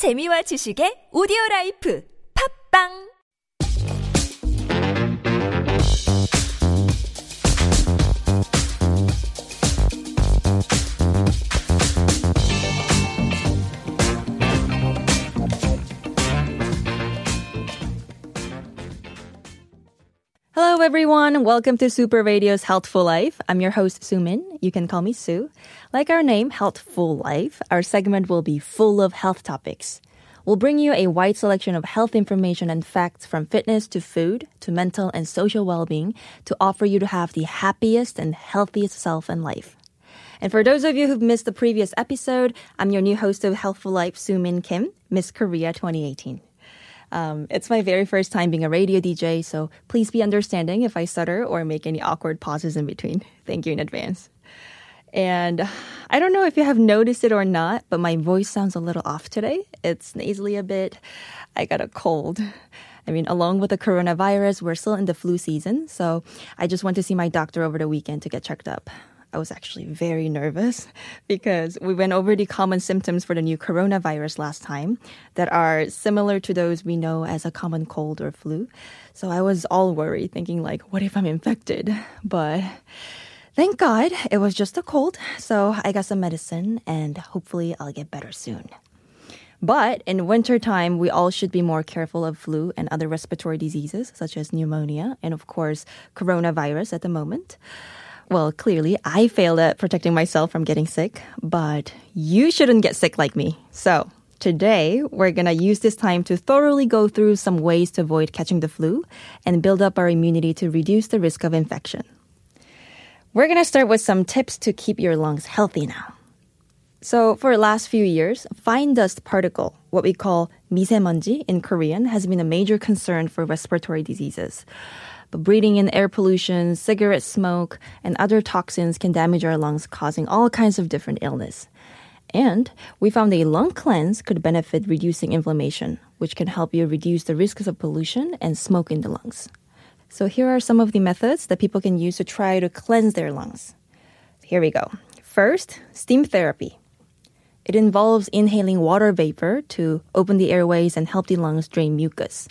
재미와 지식의 오디오 라이프. 팝빵 Hello, everyone. Welcome to Super Radio's Healthful Life. I'm your host, Sumin. You can call me Sue. Like our name, Healthful Life, our segment will be full of health topics. We'll bring you a wide selection of health information and facts from fitness to food to mental and social well-being to offer you to have the happiest and healthiest self in life. And for those of you who've missed the previous episode, I'm your new host of Healthful Life, Sumin Kim, Miss Korea 2018. Um, it's my very first time being a radio DJ, so please be understanding if I stutter or make any awkward pauses in between. Thank you in advance. And I don't know if you have noticed it or not, but my voice sounds a little off today. It's nasally a bit. I got a cold. I mean, along with the coronavirus, we're still in the flu season, so I just went to see my doctor over the weekend to get checked up. I was actually very nervous because we went over the common symptoms for the new coronavirus last time that are similar to those we know as a common cold or flu. So I was all worried, thinking like, what if I'm infected? But thank God it was just a cold. So I got some medicine and hopefully I'll get better soon. But in wintertime, we all should be more careful of flu and other respiratory diseases such as pneumonia and of course coronavirus at the moment Well, clearly, I failed at protecting myself from getting sick, but you shouldn't get sick like me. So, today, we're gonna use this time to thoroughly go through some ways to avoid catching the flu and build up our immunity to reduce the risk of infection. We're gonna start with some tips to keep your lungs healthy now. So, for the last few years, fine dust particle, what we call 미세먼지 in Korean, has been a major concern for respiratory diseases. But breathing in air pollution, cigarette smoke, and other toxins can damage our lungs, causing all kinds of different illness. And we found a lung cleanse could benefit reducing inflammation, which can help you reduce the risks of pollution and smoke in the lungs. So here are some of the methods that people can use to try to cleanse their lungs. Here we go. First, steam therapy. It involves inhaling water vapor to open the airways and help the lungs drain mucus.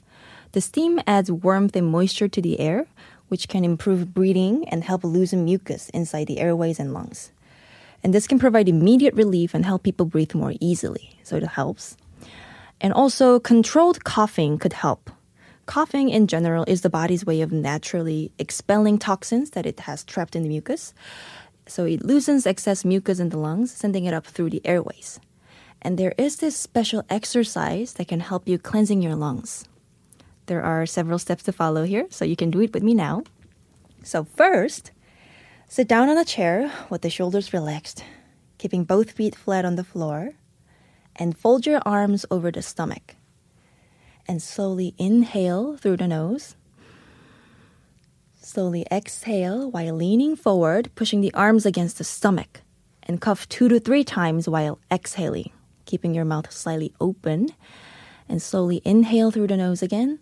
The steam adds warmth and moisture to the air, which can improve breathing and help loosen mucus inside the airways and lungs. And this can provide immediate relief and help people breathe more easily, so it helps. And also, controlled coughing could help. Coughing in general is the body's way of naturally expelling toxins that it has trapped in the mucus. So it loosens excess mucus in the lungs, sending it up through the airways. And there is this special exercise that can help you cleansing your lungs. There are several steps to follow here, so you can do it with me now. So, first, sit down on a chair with the shoulders relaxed, keeping both feet flat on the floor, and fold your arms over the stomach. And slowly inhale through the nose. Slowly exhale while leaning forward, pushing the arms against the stomach, and cough two to three times while exhaling, keeping your mouth slightly open. And slowly inhale through the nose again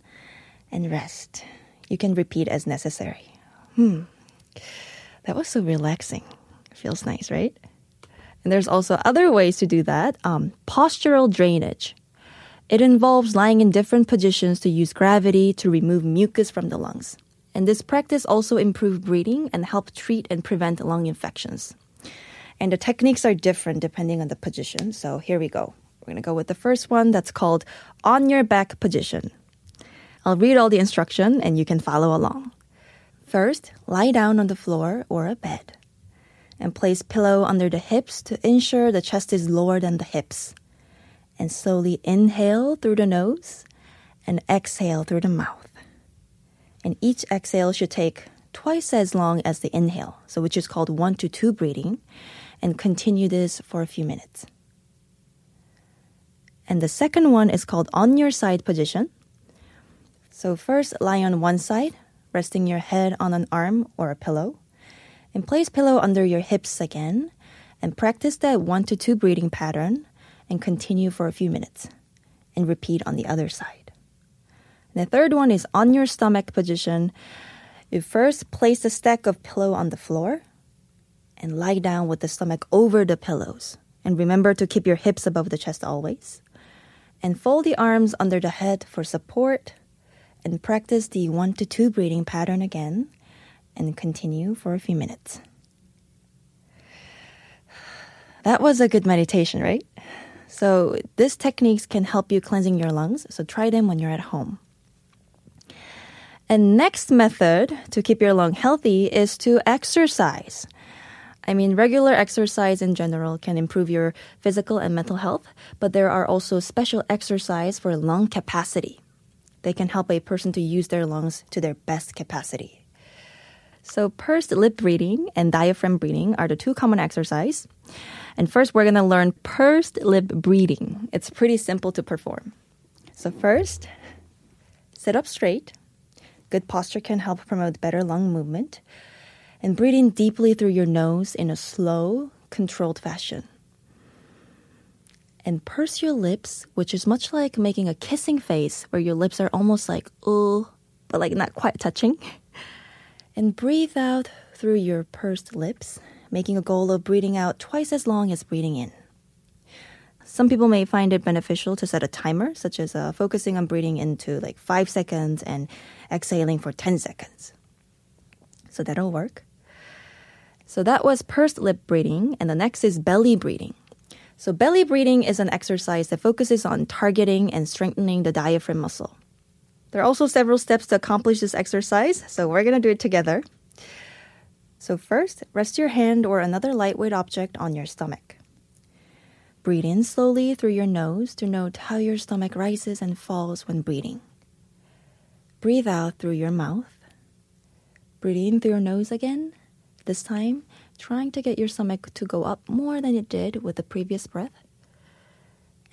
and rest. You can repeat as necessary. Hmm. That was so relaxing. Feels nice, right? And there's also other ways to do that. Um, postural drainage. It involves lying in different positions to use gravity to remove mucus from the lungs. And this practice also improves breathing and help treat and prevent lung infections. And the techniques are different depending on the position. So here we go. We're going to go with the first one that's called on your back position. I'll read all the instruction and you can follow along. First, lie down on the floor or a bed and place pillow under the hips to ensure the chest is lower than the hips. And slowly inhale through the nose and exhale through the mouth. And each exhale should take twice as long as the inhale, so which is called 1 to 2 breathing, and continue this for a few minutes. And the second one is called on your side position. So first lie on one side, resting your head on an arm or a pillow. And place pillow under your hips again. And practice that one to two breathing pattern and continue for a few minutes. And repeat on the other side. And the third one is on your stomach position. You first place a stack of pillow on the floor and lie down with the stomach over the pillows. And remember to keep your hips above the chest always. And fold the arms under the head for support and practice the one to two breathing pattern again and continue for a few minutes. That was a good meditation, right? So, these techniques can help you cleansing your lungs, so try them when you're at home. And next method to keep your lung healthy is to exercise. I mean, regular exercise in general can improve your physical and mental health, but there are also special exercise for lung capacity. They can help a person to use their lungs to their best capacity. So, pursed lip breathing and diaphragm breathing are the two common exercise. And first, we're going to learn pursed lip breathing. It's pretty simple to perform. So, first, sit up straight. Good posture can help promote better lung movement. And breathing deeply through your nose in a slow, controlled fashion. And purse your lips, which is much like making a kissing face where your lips are almost like, oh, but like not quite touching. And breathe out through your pursed lips making a goal of breathing out twice as long as breathing in. Some people may find it beneficial to set a timer, such as uh, focusing on breathing into like five seconds and exhaling for 10 seconds. So that'll work. So that was pursed lip breathing, and the next is belly breathing. So, belly breathing is an exercise that focuses on targeting and strengthening the diaphragm muscle. There are also several steps to accomplish this exercise, so we're gonna do it together. So, first, rest your hand or another lightweight object on your stomach. Breathe in slowly through your nose to note how your stomach rises and falls when breathing. Breathe out through your mouth. Breathe in through your nose again, this time trying to get your stomach to go up more than it did with the previous breath.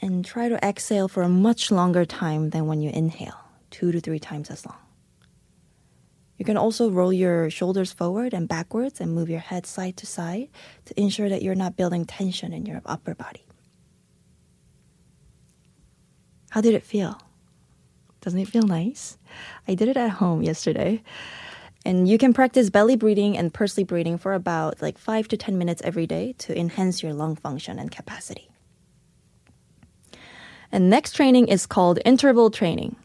And try to exhale for a much longer time than when you inhale, two to three times as long. You can also roll your shoulders forward and backwards and move your head side to side to ensure that you're not building tension in your upper body. How did it feel? Doesn't it feel nice? I did it at home yesterday. And you can practice belly breathing and pursed breathing for about like 5 to 10 minutes every day to enhance your lung function and capacity. And next training is called interval training.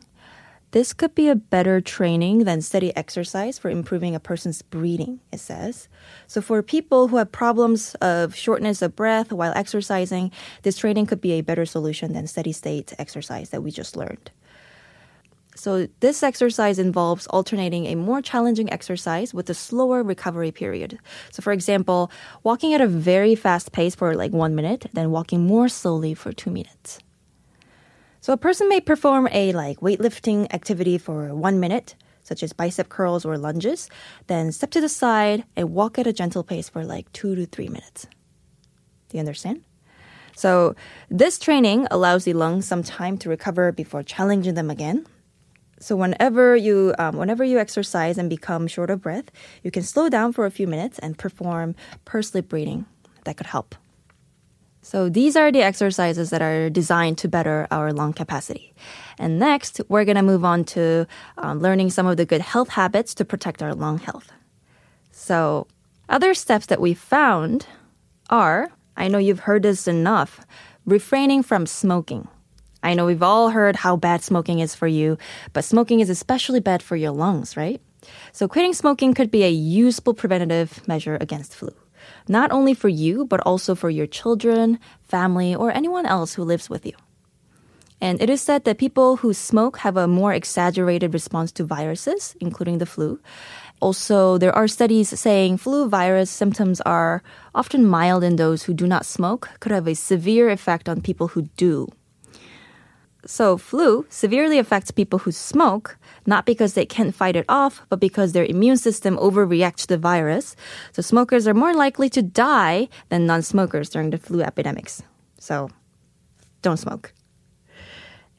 This could be a better training than steady exercise for improving a person's breathing, it says. So, for people who have problems of shortness of breath while exercising, this training could be a better solution than steady state exercise that we just learned. So, this exercise involves alternating a more challenging exercise with a slower recovery period. So, for example, walking at a very fast pace for like one minute, then walking more slowly for two minutes. So a person may perform a like weightlifting activity for one minute, such as bicep curls or lunges, then step to the side and walk at a gentle pace for like two to three minutes. Do you understand? So this training allows the lungs some time to recover before challenging them again. So whenever you um, whenever you exercise and become short of breath, you can slow down for a few minutes and perform pursed lip breathing. That could help. So these are the exercises that are designed to better our lung capacity. And next, we're to move on to um, learning some of the good health habits to protect our lung health. So other steps that we found are, I know you've heard this enough, refraining from smoking. I know we've all heard how bad smoking is for you, but smoking is especially bad for your lungs, right? So quitting smoking could be a useful preventative measure against flu not only for you, but also for your children, family, or anyone else who lives with you. And it is said that people who smoke have a more exaggerated response to viruses, including the flu. Also, there are studies saying flu virus symptoms are often mild in those who do not smoke, could have a severe effect on people who do. So, flu severely affects people who smoke, not because they can't fight it off, but because their immune system overreacts to the virus. So, smokers are more likely to die than non smokers during the flu epidemics. So, don't smoke.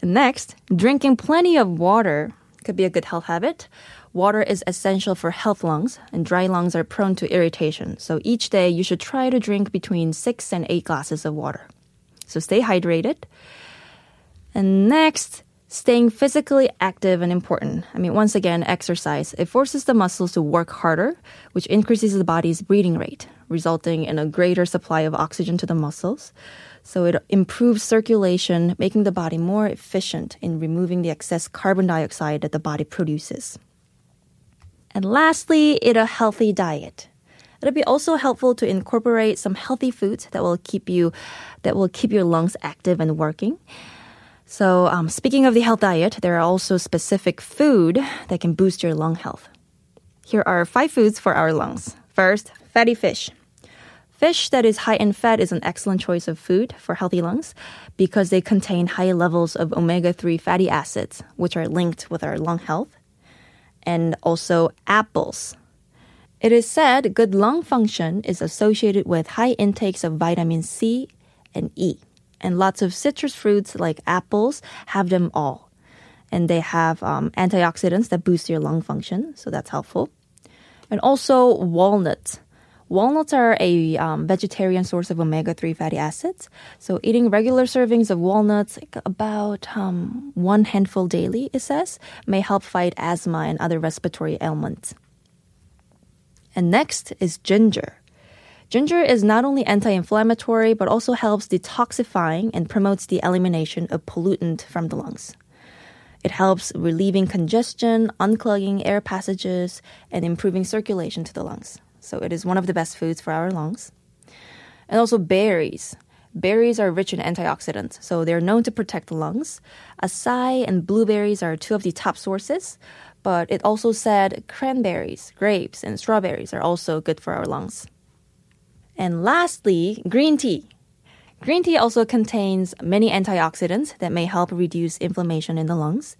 And next, drinking plenty of water could be a good health habit. Water is essential for health lungs, and dry lungs are prone to irritation. So each day you should try to drink between six and eight glasses of water. So stay hydrated. And next, staying physically active and important. I mean, once again, exercise. It forces the muscles to work harder, which increases the body's breathing rate. resulting in a greater supply of oxygen to the muscles. So it improves circulation, making the body more efficient in removing the excess carbon dioxide that the body produces. And lastly, eat a healthy diet. It'll be also helpful to incorporate some healthy foods that will keep you that will keep your lungs active and working. So, um, speaking of the health diet, there are also specific food that can boost your lung health. Here are five foods for our lungs. First, fatty fish. Fish that is high in fat is an excellent choice of food for healthy lungs because they contain high levels of omega 3 fatty acids, which are linked with our lung health. And also apples. It is said good lung function is associated with high intakes of vitamin C and E. And lots of citrus fruits like apples have them all. And they have um, antioxidants that boost your lung function, so that's helpful. And also walnuts. Walnuts are a um, vegetarian source of omega 3 fatty acids. So, eating regular servings of walnuts, like about um, one handful daily, it says, may help fight asthma and other respiratory ailments. And next is ginger. Ginger is not only anti inflammatory, but also helps detoxifying and promotes the elimination of pollutant from the lungs. It helps relieving congestion, unclogging air passages, and improving circulation to the lungs. So it is one of the best foods for our lungs. And also berries. Berries are rich in antioxidants, so they're known to protect the lungs. Acai and blueberries are two of the top sources, but it also said cranberries, grapes, and strawberries are also good for our lungs. And lastly, green tea. Green tea also contains many antioxidants that may help reduce inflammation in the lungs.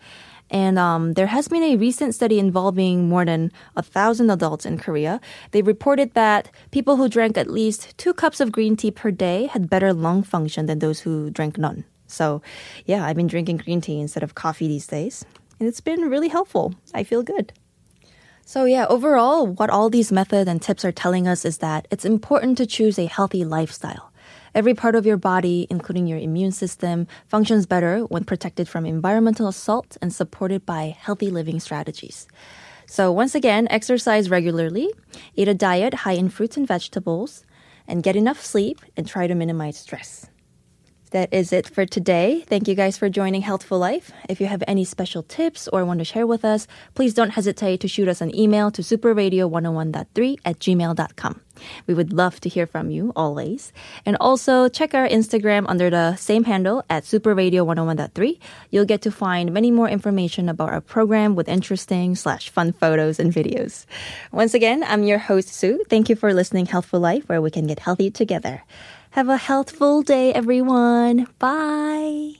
And um, there has been a recent study involving more than a thousand adults in Korea. They reported that people who drank at least two cups of green tea per day had better lung function than those who drank none. So, yeah, I've been drinking green tea instead of coffee these days and it's been really helpful. I feel good. So, yeah, overall, what all these methods and tips are telling us is that it's important to choose a healthy lifestyle. Every part of your body, including your immune system, functions better when protected from environmental assault and supported by healthy living strategies. So, once again, exercise regularly, eat a diet high in fruits and vegetables, and get enough sleep and try to minimize stress. That is it for today. Thank you guys for joining Healthful Life. If you have any special tips or want to share with us, please don't hesitate to shoot us an email to superradio101.3 at gmail.com. We would love to hear from you always. And also check our Instagram under the same handle at superradio101.3. You'll get to find many more information about our program with interesting slash fun photos and videos. Once again, I'm your host, Sue. Thank you for listening Healthful Life, where we can get healthy together. Have a healthful day, everyone. Bye.